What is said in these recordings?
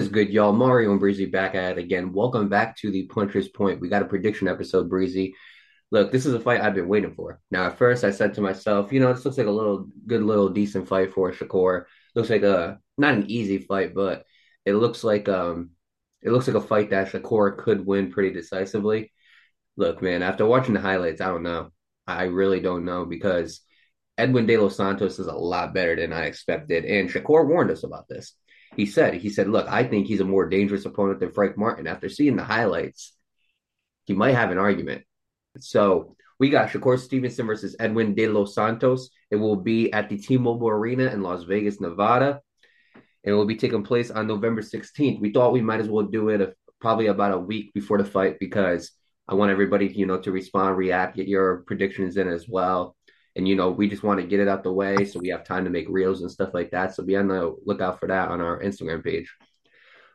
Is good, y'all? Mario and Breezy back at it again. Welcome back to the Puncher's Point. We got a prediction episode, Breezy. Look, this is a fight I've been waiting for. Now, at first, I said to myself, you know, this looks like a little good, little decent fight for Shakur. Looks like a not an easy fight, but it looks like um, it looks like a fight that Shakur could win pretty decisively. Look, man, after watching the highlights, I don't know. I really don't know because Edwin De Los Santos is a lot better than I expected, and Shakur warned us about this he said, he said, look, I think he's a more dangerous opponent than Frank Martin. After seeing the highlights, he might have an argument. So we got Shakur Stevenson versus Edwin De Los Santos. It will be at the T-Mobile Arena in Las Vegas, Nevada. And it will be taking place on November 16th. We thought we might as well do it a, probably about a week before the fight because I want everybody, you know, to respond, react, get your predictions in as well and you know we just want to get it out the way so we have time to make reels and stuff like that. So be on the lookout for that on our instagram page.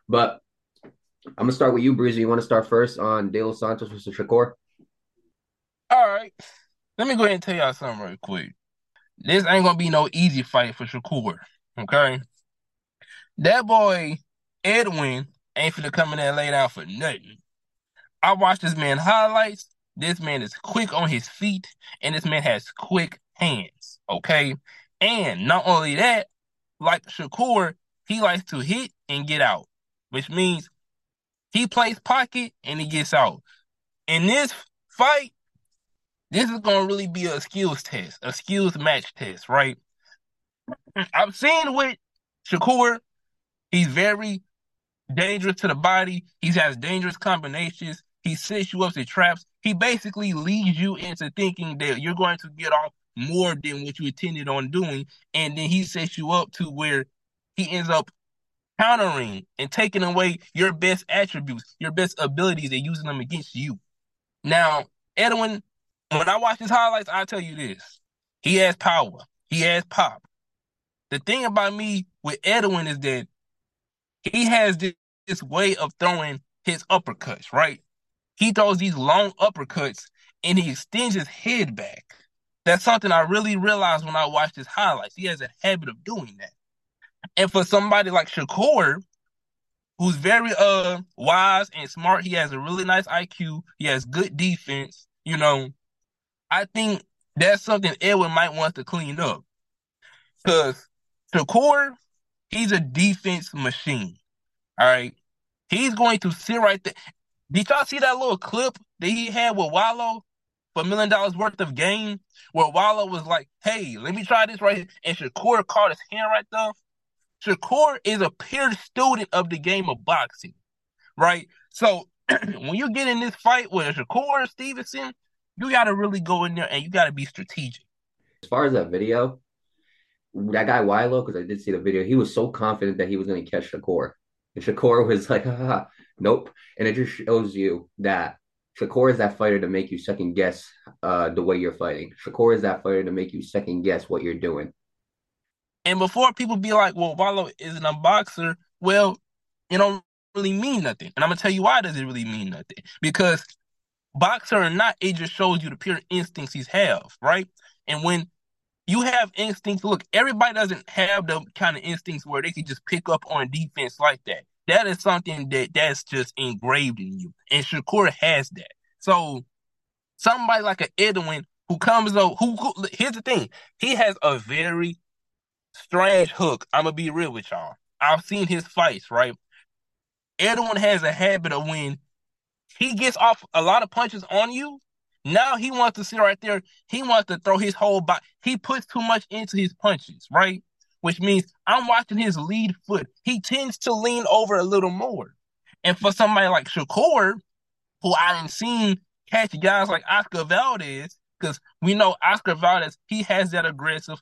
But i'm gonna start with you breezy. You want to start first on de los santos versus shakur? All right. Let me go ahead and tell y'all something real quick. This ain't gonna be no easy fight for shakur okay? That boy edwin ain't finna come in there and lay down for nothing. I watched this man highlights this man is quick on his feet, and this man has quick hands. Okay. And not only that, like Shakur, he likes to hit and get out, which means he plays pocket and he gets out. In this fight, this is going to really be a skills test, a skills match test, right? I've seen with Shakur, he's very dangerous to the body. He has dangerous combinations. He sets you up to traps he basically leads you into thinking that you're going to get off more than what you intended on doing, and then he sets you up to where he ends up countering and taking away your best attributes, your best abilities, and using them against you. Now, Edwin, when I watch his highlights, I tell you this: he has power, he has pop. The thing about me with Edwin is that he has this, this way of throwing his uppercuts, right? He throws these long uppercuts and he extends his head back. That's something I really realized when I watched his highlights. He has a habit of doing that. And for somebody like Shakur, who's very uh wise and smart, he has a really nice IQ, he has good defense, you know, I think that's something Edwin might want to clean up. Because Shakur, he's a defense machine. All right. He's going to sit right there. Did y'all see that little clip that he had with Wallo for a million dollars worth of game? Where Wallo was like, hey, let me try this right here. And Shakur caught his hand right there. Shakur is a peer student of the game of boxing, right? So when you get in this fight with Shakur Stevenson, you got to really go in there and you got to be strategic. As far as that video, that guy Wallo, because I did see the video, he was so confident that he was going to catch Shakur. And Shakur was like, nope. And it just shows you that Shakur is that fighter to make you second guess uh, the way you're fighting. Shakur is that fighter to make you second guess what you're doing. And before people be like, well, Wallo isn't a boxer, well, it don't really mean nothing. And I'm gonna tell you why does it really mean nothing? Because boxer or not, it just shows you the pure instincts he's have, right? And when you have instincts, look, everybody doesn't have the kind of instincts where they can just pick up on defense like that that is something that that's just engraved in you. And Shakur has that. So somebody like an Edwin who comes up, who, who here's the thing, he has a very strange hook. I'm gonna be real with y'all. I've seen his fights, right? Edwin has a habit of when he gets off a lot of punches on you. Now he wants to sit right there. He wants to throw his whole body. He puts too much into his punches, right? Which means I'm watching his lead foot. He tends to lean over a little more. And for somebody like Shakur, who I haven't seen catch guys like Oscar Valdez, because we know Oscar Valdez, he has that aggressive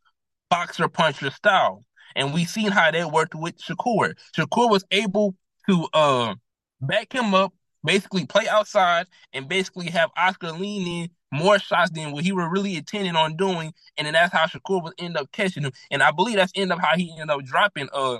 boxer puncher style. And we've seen how that worked with Shakur. Shakur was able to uh back him up, basically play outside, and basically have Oscar lean in more shots than what he was really intending on doing, and then that's how Shakur would end up catching him. And I believe that's end up how he ended up dropping uh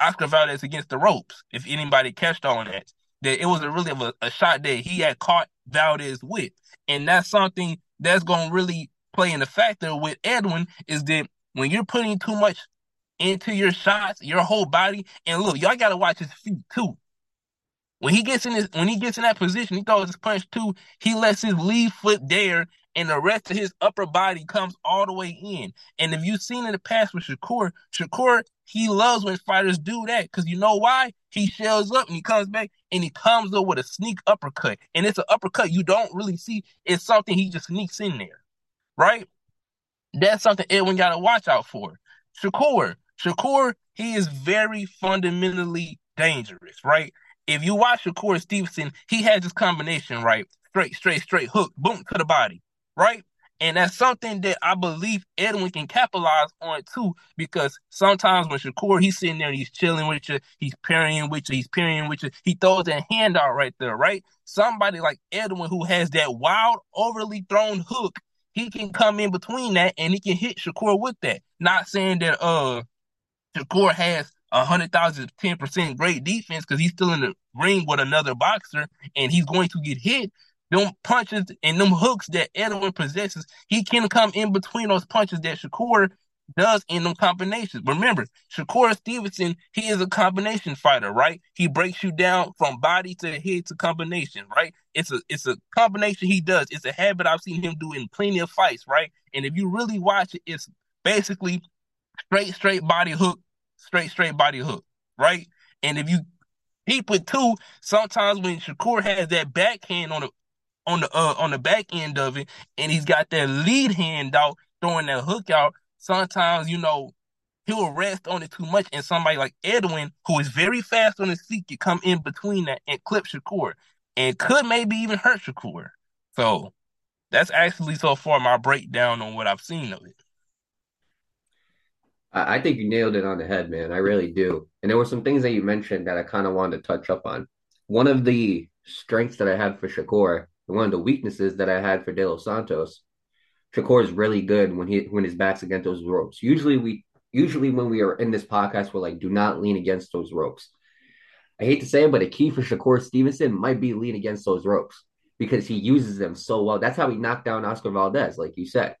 Oscar Valdez against the ropes. If anybody catched on that, that it was a really a, a shot that he had caught Valdez with, and that's something that's to really play in the factor with Edwin is that when you're putting too much into your shots, your whole body. And look, y'all gotta watch his feet too. When he gets in his when he gets in that position, he throws his punch too. He lets his lead foot there, and the rest of his upper body comes all the way in. And if you've seen in the past with Shakur, Shakur he loves when fighters do that because you know why? He shells up and he comes back and he comes up with a sneak uppercut, and it's an uppercut you don't really see. It's something he just sneaks in there, right? That's something Edwin got to watch out for. Shakur, Shakur, he is very fundamentally dangerous, right? If you watch Shakur Stevenson, he has this combination, right? Straight, straight, straight hook, boom to the body, right? And that's something that I believe Edwin can capitalize on too, because sometimes when Shakur he's sitting there, he's chilling with you, he's parrying with you, he's parrying with you, he throws that hand out right there, right? Somebody like Edwin who has that wild, overly thrown hook, he can come in between that and he can hit Shakur with that. Not saying that uh Shakur has hundred thousand ten percent great defense because he's still in the ring with another boxer and he's going to get hit. Them punches and them hooks that Edwin possesses, he can come in between those punches that Shakur does in them combinations. Remember, Shakur Stevenson, he is a combination fighter, right? He breaks you down from body to head to combination, right? It's a it's a combination he does. It's a habit I've seen him do in plenty of fights, right? And if you really watch it, it's basically straight, straight body hook, straight, straight body hook, right? And if you peep it too, sometimes when Shakur has that backhand on the on the uh, on the back end of it, and he's got that lead hand out, throwing that hook out, sometimes you know he'll rest on it too much, and somebody like Edwin, who is very fast on his feet, can come in between that and clip Shakur, and could maybe even hurt Shakur. So that's actually so far my breakdown on what I've seen of it. I think you nailed it on the head, man. I really do. And there were some things that you mentioned that I kind of wanted to touch up on. One of the strengths that I had for Shakur, and one of the weaknesses that I had for De Los Santos, Shakur is really good when he when his back's against those ropes. Usually we usually when we are in this podcast, we're like, do not lean against those ropes. I hate to say it, but a key for Shakur Stevenson might be lean against those ropes because he uses them so well. That's how he knocked down Oscar Valdez, like you said.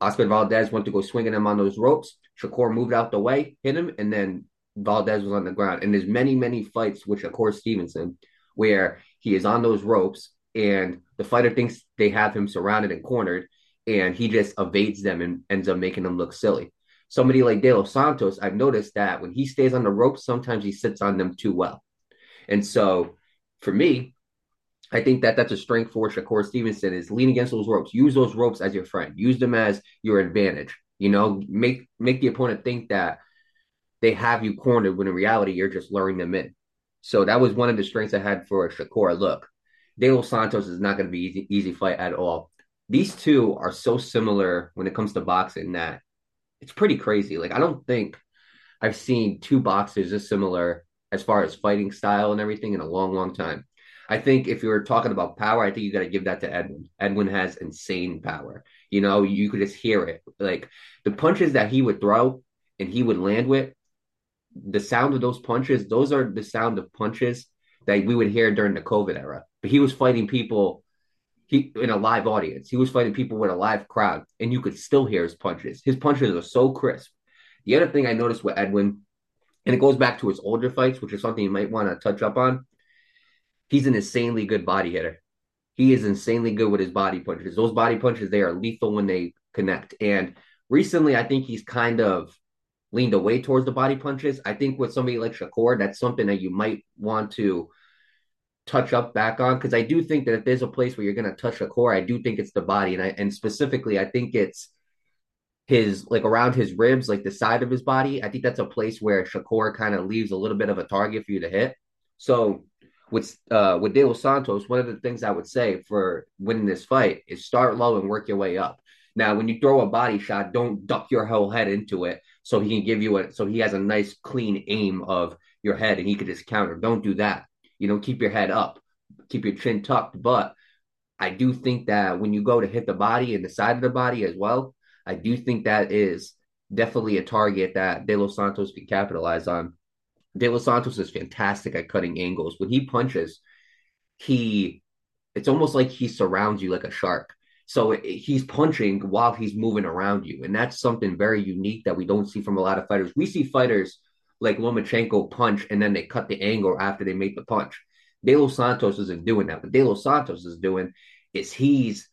Oscar Valdez went to go swinging him on those ropes. Shakur moved out the way, hit him, and then Valdez was on the ground. And there's many, many fights with Shakur Stevenson where he is on those ropes and the fighter thinks they have him surrounded and cornered, and he just evades them and ends up making them look silly. Somebody like De Los Santos, I've noticed that when he stays on the ropes, sometimes he sits on them too well. And so for me, I think that that's a strength for Shakur Stevenson is lean against those ropes. Use those ropes as your friend. Use them as your advantage. You know, make make the opponent think that they have you cornered when in reality you're just luring them in. So that was one of the strengths I had for Shakur. Look, De Los Santos is not going to be easy easy fight at all. These two are so similar when it comes to boxing that it's pretty crazy. Like I don't think I've seen two boxers this similar as far as fighting style and everything in a long, long time. I think if you're talking about power, I think you got to give that to Edwin. Edwin has insane power. You know, you could just hear it. Like the punches that he would throw and he would land with, the sound of those punches, those are the sound of punches that we would hear during the COVID era. But he was fighting people he in a live audience. He was fighting people with a live crowd, and you could still hear his punches. His punches are so crisp. The other thing I noticed with Edwin, and it goes back to his older fights, which is something you might want to touch up on he's an insanely good body hitter. He is insanely good with his body punches. Those body punches, they are lethal when they connect. And recently, I think he's kind of leaned away towards the body punches. I think with somebody like Shakur, that's something that you might want to touch up back on because I do think that if there's a place where you're going to touch Shakur, I do think it's the body, and I and specifically, I think it's his like around his ribs, like the side of his body. I think that's a place where Shakur kind of leaves a little bit of a target for you to hit. So with uh with De Los Santos, one of the things I would say for winning this fight is start low and work your way up. Now, when you throw a body shot, don't duck your whole head into it so he can give you a so he has a nice clean aim of your head and he could just counter. Don't do that. You know, keep your head up, keep your chin tucked. But I do think that when you go to hit the body and the side of the body as well, I do think that is definitely a target that De Los Santos can capitalize on. De Los Santos is fantastic at cutting angles. When he punches, he it's almost like he surrounds you like a shark. So he's punching while he's moving around you. And that's something very unique that we don't see from a lot of fighters. We see fighters like Lomachenko punch and then they cut the angle after they make the punch. De Los Santos isn't doing that. What De Los Santos is doing is he's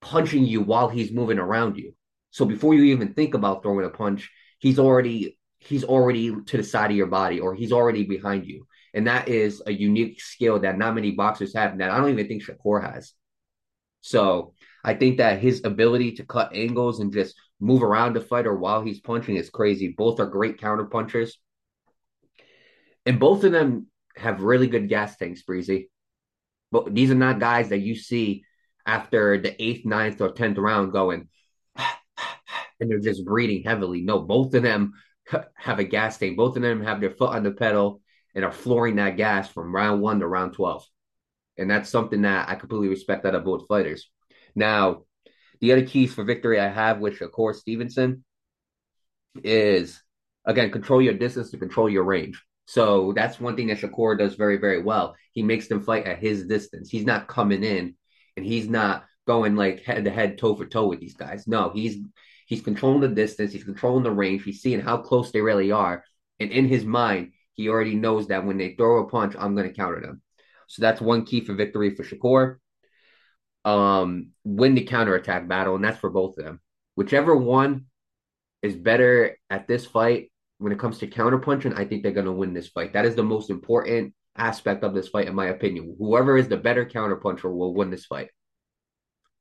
punching you while he's moving around you. So before you even think about throwing a punch, he's already he's already to the side of your body or he's already behind you. And that is a unique skill that not many boxers have that I don't even think Shakur has. So I think that his ability to cut angles and just move around the fighter while he's punching is crazy. Both are great counter punchers. And both of them have really good gas tanks, Breezy. But these are not guys that you see after the eighth, ninth, or tenth round going, and they're just breathing heavily. No, both of them have a gas tank. Both of them have their foot on the pedal and are flooring that gas from round one to round 12. And that's something that I completely respect out of both fighters. Now, the other keys for victory I have with Shakur Stevenson is again control your distance to control your range. So that's one thing that Shakur does very, very well. He makes them fight at his distance. He's not coming in and he's not going like head to head, toe for toe with these guys. No, he's he's controlling the distance, he's controlling the range, he's seeing how close they really are. And in his mind, he already knows that when they throw a punch, I'm going to counter them. So that's one key for victory for Shakur. Um, win the counterattack battle, and that's for both of them. Whichever one is better at this fight when it comes to counterpunching, I think they're going to win this fight. That is the most important aspect of this fight, in my opinion. Whoever is the better counterpuncher will win this fight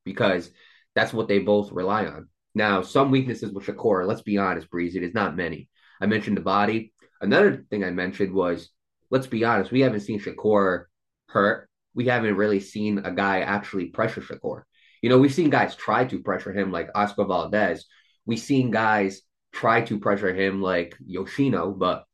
because that's what they both rely on. Now, some weaknesses with Shakur, let's be honest, Breeze, it is not many. I mentioned the body. Another thing I mentioned was, let's be honest, we haven't seen Shakur hurt. We haven't really seen a guy actually pressure Shakur. You know, we've seen guys try to pressure him like Oscar Valdez. We've seen guys try to pressure him like Yoshino, but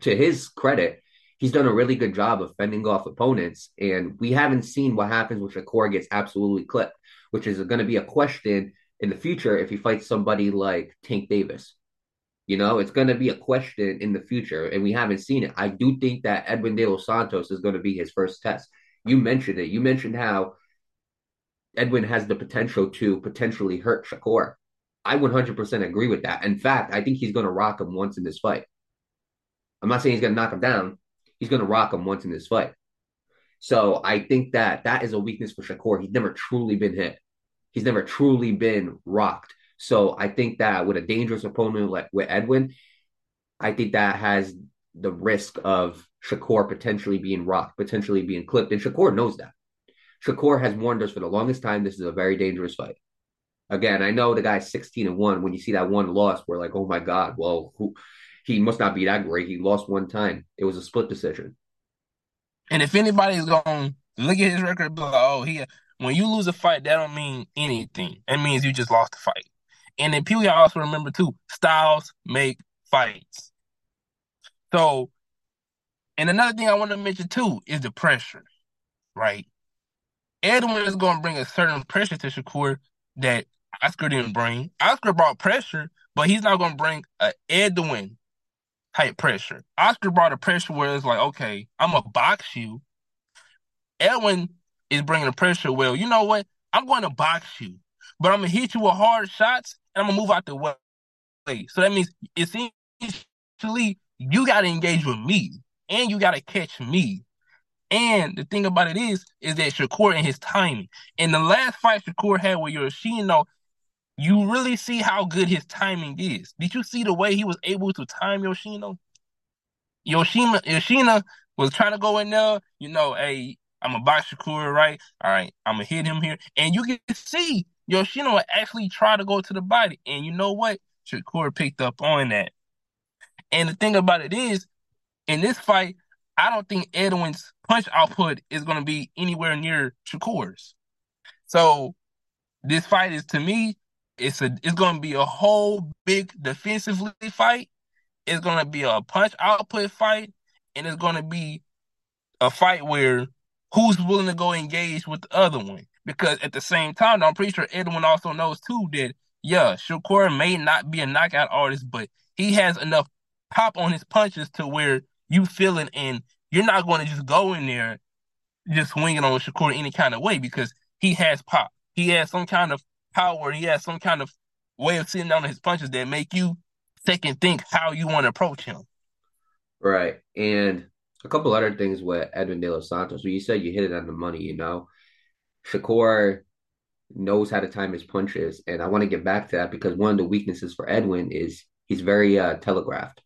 to his credit, he's done a really good job of fending off opponents. And we haven't seen what happens when Shakur gets absolutely clipped, which is going to be a question in the future if he fights somebody like Tank Davis. You know, it's going to be a question in the future, and we haven't seen it. I do think that Edwin De Los Santos is going to be his first test. You mentioned it. You mentioned how Edwin has the potential to potentially hurt Shakur. I 100% agree with that. In fact, I think he's going to rock him once in this fight. I'm not saying he's going to knock him down. He's going to rock him once in this fight. So I think that that is a weakness for Shakur. He's never truly been hit. He's never truly been rocked. So I think that with a dangerous opponent like with Edwin, I think that has the risk of Shakur potentially being rocked, potentially being clipped. And Shakur knows that. Shakur has warned us for the longest time this is a very dangerous fight. Again, I know the guy's 16 and 1. When you see that one loss, we're like, oh my God, well, who, he must not be that great. He lost one time. It was a split decision. And if anybody's going to look at his record, be like, oh, he, when you lose a fight, that don't mean anything. It means you just lost the fight. And then people y'all also remember too, styles make fights. So, and another thing I want to mention too is the pressure, right? Edwin is going to bring a certain pressure to Shakur that Oscar didn't bring. Oscar brought pressure, but he's not going to bring a Edwin type pressure. Oscar brought a pressure where it's like, okay, I'm gonna box you. Edwin is bringing the pressure. Well, you know what? I'm going to box you, but I'm gonna hit you with hard shots and I'm gonna move out the way. So that means essentially you got to engage with me and you got to catch me. And the thing about it is, is that Shakur and his timing. In the last fight Shakur had with Yoshino, you really see how good his timing is. Did you see the way he was able to time Yoshino? Yoshima Yoshina was trying to go in there, you know, hey, I'm a box Shakur, right? All right, I'm gonna hit him here. And you can see Yoshino actually try to go to the body. And you know what? Shakur picked up on that. And the thing about it is, in this fight, I don't think Edwin's punch output is going to be anywhere near Shakur's. So this fight is to me it's a it's gonna be a whole big defensively fight. It's gonna be a punch output fight, and it's gonna be a fight where who's willing to go engage with the other one. Because at the same time, I'm pretty sure Edwin also knows too that yeah, Shakur may not be a knockout artist, but he has enough pop on his punches to where you feel and you're not going to just go in there just swinging on Shakur any kind of way because he has pop. he has some kind of power. He has some kind of way of sitting down on his punches that make you second think how you want to approach him. Right. And a couple other things with Edwin De Los Santos. You said you hit it on the money, you know. Shakur knows how to time his punches. And I want to get back to that because one of the weaknesses for Edwin is he's very uh, telegraphed.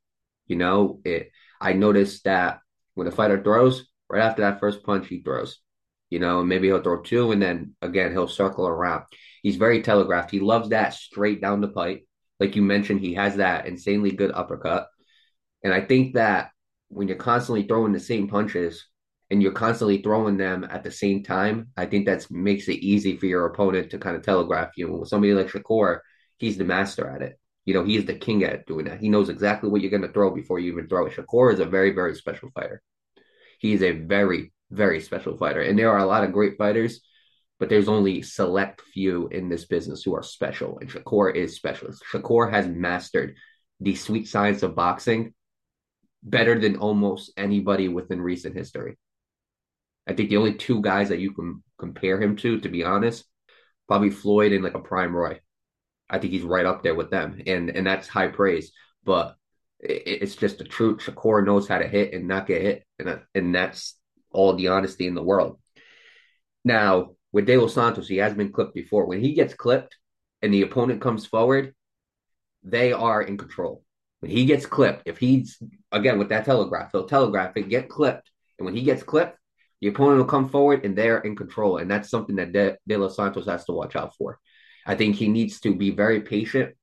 You know, it I noticed that when a fighter throws, right after that first punch, he throws. You know, maybe he'll throw two and then again he'll circle around. He's very telegraphed. He loves that straight down the pipe. Like you mentioned, he has that insanely good uppercut. And I think that when you're constantly throwing the same punches and you're constantly throwing them at the same time, I think that makes it easy for your opponent to kind of telegraph you. With somebody like Shakur, he's the master at it. You know, he's the king at doing that. He knows exactly what you're going to throw before you even throw it. Shakur is a very, very special fighter. He's a very, very special fighter. And there are a lot of great fighters, but there's only select few in this business who are special. And Shakur is special. Shakur has mastered the sweet science of boxing better than almost anybody within recent history. I think the only two guys that you can compare him to, to be honest, probably Floyd and like a Prime Roy. I think he's right up there with them, and and that's high praise. But it, it's just the truth. Shakur knows how to hit and not get hit, and and that's all the honesty in the world. Now with De Los Santos, he has been clipped before. When he gets clipped and the opponent comes forward, they are in control. When he gets clipped, if he's again with that telegraph, he'll telegraph it, get clipped, and when he gets clipped, the opponent will come forward and they're in control, and that's something that De, De Los Santos has to watch out for. I think he needs to be very patient.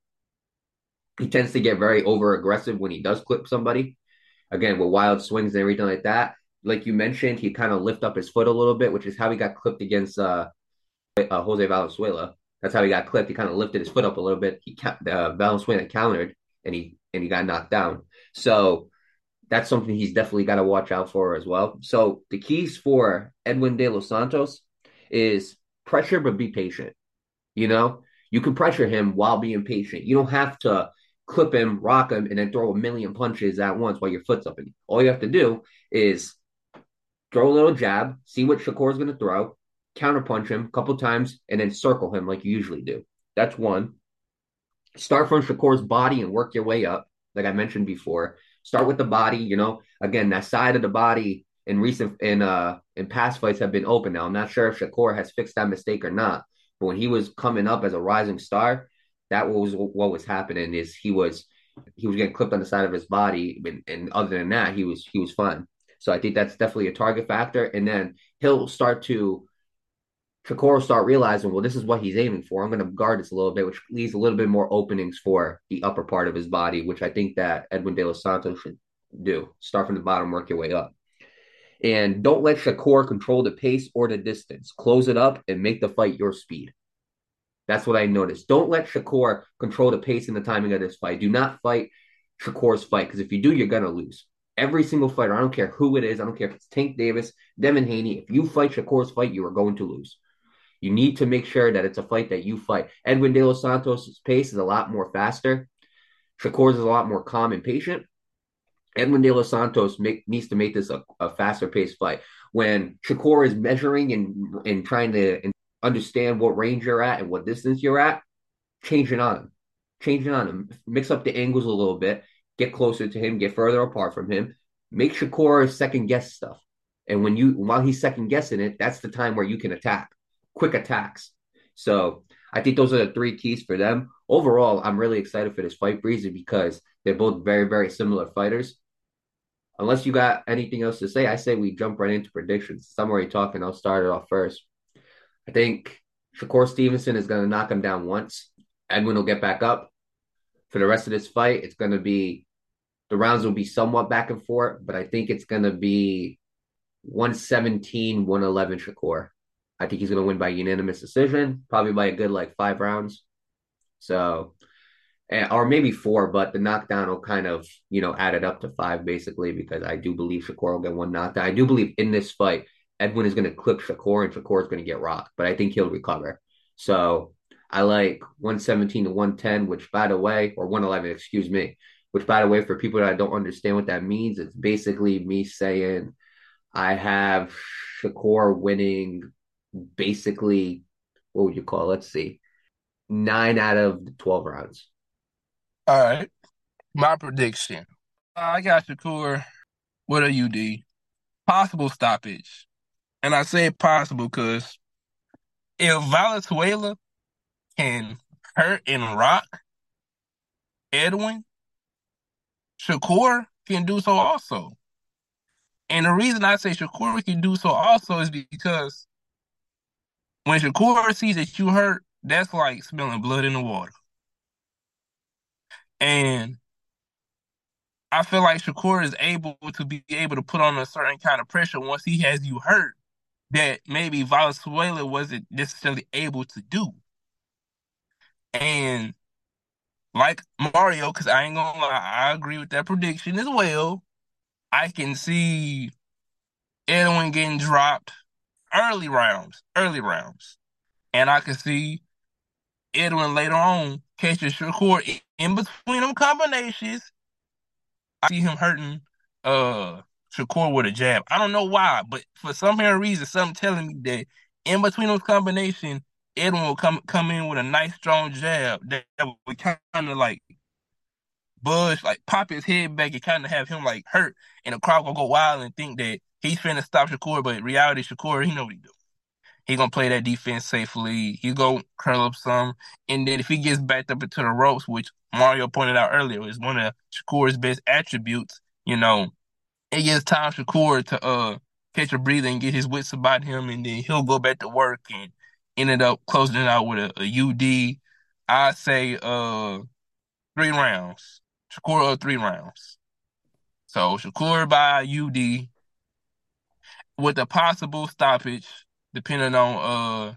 He tends to get very over aggressive when he does clip somebody. Again, with wild swings and everything like that. Like you mentioned, he kind of lift up his foot a little bit, which is how he got clipped against uh, uh, Jose Valenzuela. That's how he got clipped. He kind of lifted his foot up a little bit. He kept uh, Valenzuela countered and he and he got knocked down. So that's something he's definitely got to watch out for as well. So the keys for Edwin De Los Santos is pressure, but be patient. You know, you can pressure him while being patient. You don't have to clip him, rock him, and then throw a million punches at once while your foot's up. And all you have to do is throw a little jab, see what Shakur's going to throw, counter punch him a couple times, and then circle him like you usually do. That's one. Start from Shakur's body and work your way up, like I mentioned before. Start with the body, you know. Again, that side of the body in recent in uh in past fights have been open now. I'm not sure if Shakur has fixed that mistake or not. But when he was coming up as a rising star, that was what was happening. Is he was he was getting clipped on the side of his body, and, and other than that, he was he was fine. So I think that's definitely a target factor. And then he'll start to Shakur will start realizing, well, this is what he's aiming for. I'm going to guard this a little bit, which leaves a little bit more openings for the upper part of his body, which I think that Edwin De Los Santos should do. Start from the bottom, work your way up. And don't let Shakur control the pace or the distance. Close it up and make the fight your speed. That's what I noticed. Don't let Shakur control the pace and the timing of this fight. Do not fight Shakur's fight because if you do, you're going to lose. Every single fighter, I don't care who it is, I don't care if it's Tank Davis, Devin Haney, if you fight Shakur's fight, you are going to lose. You need to make sure that it's a fight that you fight. Edwin De Los Santos' pace is a lot more faster. Shakur's is a lot more calm and patient. Edwin De Los Santos make, needs to make this a, a faster paced fight. When Shakur is measuring and and trying to understand what range you're at and what distance you're at, change it on him. Change it on him. Mix up the angles a little bit. Get closer to him. Get further apart from him. Make Shakur second guess stuff. And when you while he's second guessing it, that's the time where you can attack. Quick attacks. So I think those are the three keys for them. Overall, I'm really excited for this fight, Breezy, because they're both very, very similar fighters unless you got anything else to say, I say we jump right into predictions. I'm already talking. I'll start it off first. I think Shakur Stevenson is going to knock him down once. Edwin will get back up. For the rest of this fight, it's going to be the rounds will be somewhat back and forth, but I think it's going to be 117, 111 Shakur. I think he's going to win by unanimous decision, probably by a good like five rounds. So or maybe four, but the knockdown will kind of, you know, add it up to five basically because I do believe Shakur will get one knockdown. I do believe in this fight, Edwin is going to clip Shakur and Shakur is going to get rocked, but I think he'll recover. So I like 117 to 110, which by the way, or 111, excuse me, which by the way, for people that don't understand what that means, it's basically me saying I have Shakur winning basically what would you call? It? Let's see, nine out of the twelve rounds. All right, my prediction. I got Shakur with a UD, possible stoppage, and I say possible because if Valenzuela can hurt and rock Edwin, Shakur can do so also. And the reason I say Shakur can do so also is because when Shakur sees that you hurt, that's like smelling blood in the water. And I feel like Shakur is able to be able to put on a certain kind of pressure once he has you hurt that maybe Valenzuela wasn't necessarily able to do. And like Mario, because I ain't gonna lie, I agree with that prediction as well. I can see Edwin getting dropped early rounds, early rounds. And I can see Edwin later on catching Shakur in between them combinations. I see him hurting uh Shakur with a jab. I don't know why, but for some reason, something telling me that in between those combinations, Edwin will come come in with a nice strong jab that, that would kind of like Bush like pop his head back and kind of have him like hurt, and the crowd will go wild and think that he's finna stop Shakur, but reality Shakur, he know what he do. He gonna play that defense safely. He go curl up some, and then if he gets backed up into the ropes, which Mario pointed out earlier is one of Shakur's best attributes, you know, it gives time Shakur to uh catch a breather and get his wits about him, and then he'll go back to work and ended up closing it out with a, a UD. I say uh three rounds. Shakur uh, three rounds. So Shakur by UD with a possible stoppage, depending on uh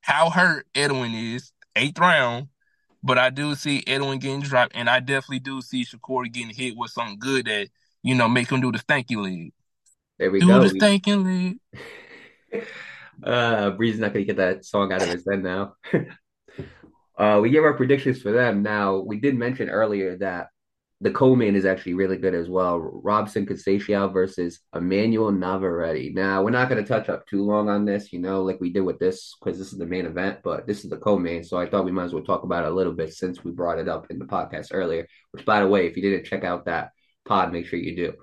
how hurt Edwin is, eighth round. But I do see Edwin getting dropped, and I definitely do see Shakur getting hit with something good that you know make him do the stanky leg. There we do go. Do the stanky leg. uh, Bree's not gonna get that song out of his head now. uh, we give our predictions for them. Now we did mention earlier that the co-main is actually really good as well. Robson Conceição versus Emmanuel Navarrete. Now we're not going to touch up too long on this, you know, like we did with this because this is the main event, but this is the co-main, so I thought we might as well talk about it a little bit since we brought it up in the podcast earlier. Which, by the way, if you didn't check out that pod, make sure you do.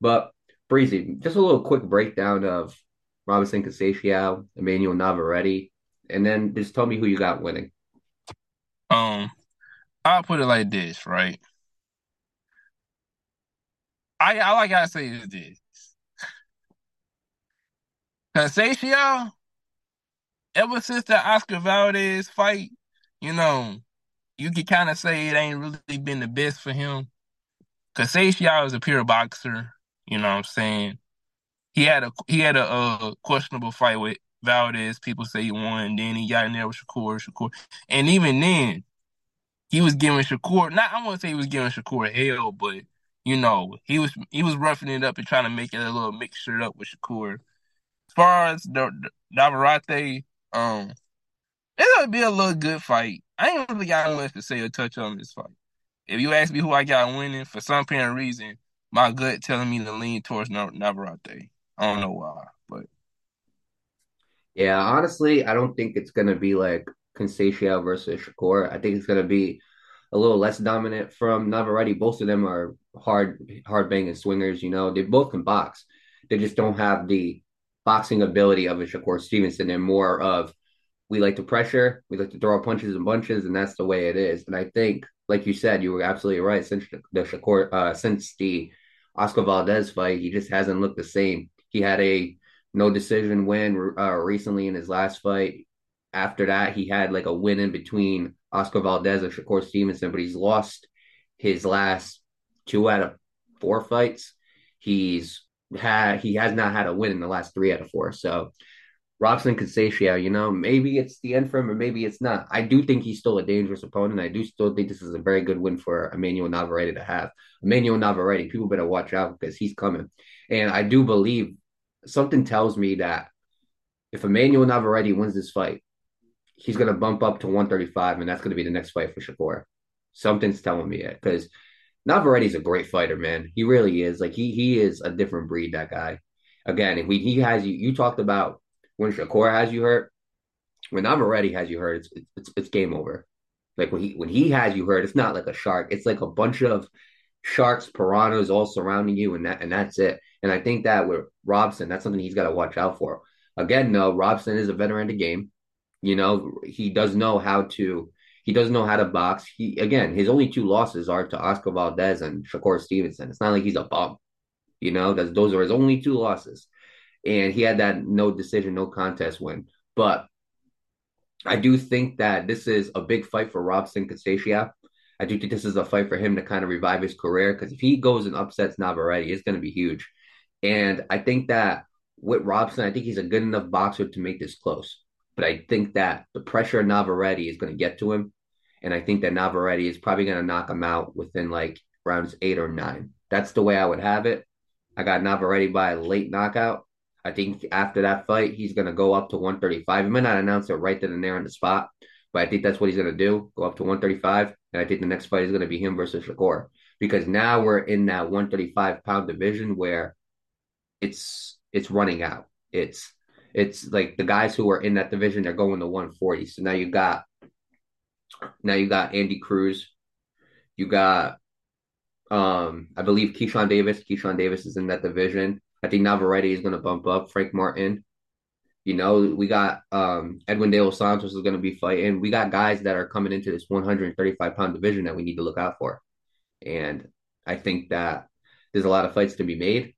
But Breezy, just a little quick breakdown of Robinson Conceição, Emmanuel Navarrete, and then just tell me who you got winning. Um, I'll put it like this, right? I all I gotta say is this. Conceição, ever since the Oscar Valdez fight, you know, you can kind of say it ain't really been the best for him. Conceição is a pure boxer, you know what I'm saying? He had a he had a, a questionable fight with Valdez. People say he won. Then he got in there with Shakur, Shakur, and even then, he was giving Shakur. Not I won't say he was giving Shakur hell, but you know, he was he was roughing it up and trying to make it a little mixture up with Shakur. As far as the, the Navarrete, um, gonna be a little good fight. I ain't really got much to say or touch on this fight. If you ask me who I got winning, for some apparent reason, my gut telling me to lean towards Navarrete. I don't know why, but yeah, honestly, I don't think it's gonna be like Conceição versus Shakur. I think it's gonna be a little less dominant from Navarrete. Both of them are hard, hard banging swingers. You know, they both can box. They just don't have the boxing ability of a Shakur Stevenson. They're more of we like to pressure, we like to throw punches and bunches, and that's the way it is. And I think, like you said, you were absolutely right. Since the Shakur, uh, since the Oscar Valdez fight, he just hasn't looked the same. He had a no decision win uh, recently in his last fight. After that, he had like a win in between Oscar Valdez and Shakur Stevenson, but he's lost his last two out of four fights. He's had he has not had a win in the last three out of four. So Robson Conceição, you know, maybe it's the end for him or maybe it's not. I do think he's still a dangerous opponent. I do still think this is a very good win for Emmanuel Navarrete to have. Emmanuel Navarrete, people better watch out because he's coming. And I do believe something tells me that if Emmanuel Navarrete wins this fight, he's going to bump up to 135, and that's going to be the next fight for Shakur. Something's telling me it because Navarrete's a great fighter, man. He really is. Like he he is a different breed. That guy. Again, if we, he has you. You talked about when Shakur has you hurt. when Navarrete has you hurt, it's it's it's game over. Like when he when he has you hurt, it's not like a shark. It's like a bunch of sharks, piranhas all surrounding you, and that and that's it. And I think that with Robson, that's something he's got to watch out for. Again, no, Robson is a veteran of the game. You know, he does know how to he doesn't know how to box. He again, his only two losses are to Oscar Valdez and Shakur Stevenson. It's not like he's a bum. You know, that's, those are his only two losses. And he had that no decision, no contest win. But I do think that this is a big fight for Robson Conceição. I do think this is a fight for him to kind of revive his career because if he goes and upsets Navarrete, it's going to be huge. And I think that with Robson, I think he's a good enough boxer to make this close. But I think that the pressure of Navarrete is going to get to him. And I think that Navarrete is probably going to knock him out within like rounds eight or nine. That's the way I would have it. I got Navarrete by a late knockout. I think after that fight, he's going to go up to 135. He might not announce it right then and there on the spot, but I think that's what he's going to do go up to 135. And I think the next fight is going to be him versus Shakur because now we're in that 135 pound division where it's it's running out. It's it's like the guys who are in that division they're going to 140. So now you got now you got Andy Cruz, you got um I believe Keyshawn Davis. Keyshawn Davis is in that division. I think Navarrete is going to bump up. Frank Martin. You know, we got um, Edwin De Los Santos is going to be fighting. We got guys that are coming into this 135 pound division that we need to look out for. And I think that there's a lot of fights to be made.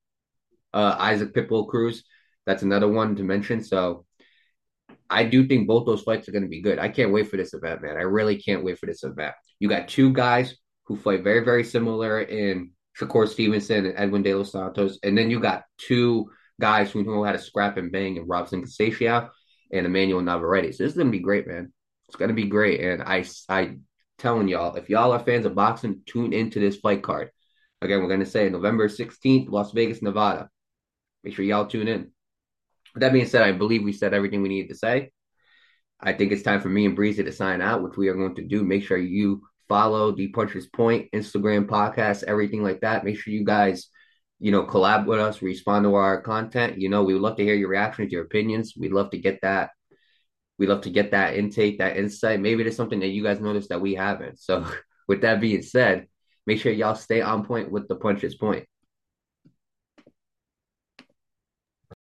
Uh, Isaac Pitbull Cruz, that's another one to mention. So I do think both those fights are going to be good. I can't wait for this event, man. I really can't wait for this event. You got two guys who fight very, very similar in Shakur Stevenson and Edwin De Los Santos. And then you got two guys who know how to scrap and bang and Robson Conceição and Emmanuel Navarrete. So this is gonna be great, man. It's gonna be great. And I I telling y'all, if y'all are fans of boxing, tune into this fight card. Again, we're gonna say November 16th, Las Vegas, Nevada. Make sure y'all tune in. That being said, I believe we said everything we needed to say. I think it's time for me and Breezy to sign out, which we are going to do. Make sure you follow the Puncher's Point Instagram podcast, everything like that. Make sure you guys, you know, collab with us, respond to our content. You know, we love to hear your reactions, your opinions. We'd love to get that. We'd love to get that intake, that insight. Maybe there's something that you guys noticed that we haven't. So, with that being said, make sure y'all stay on point with the Puncher's Point.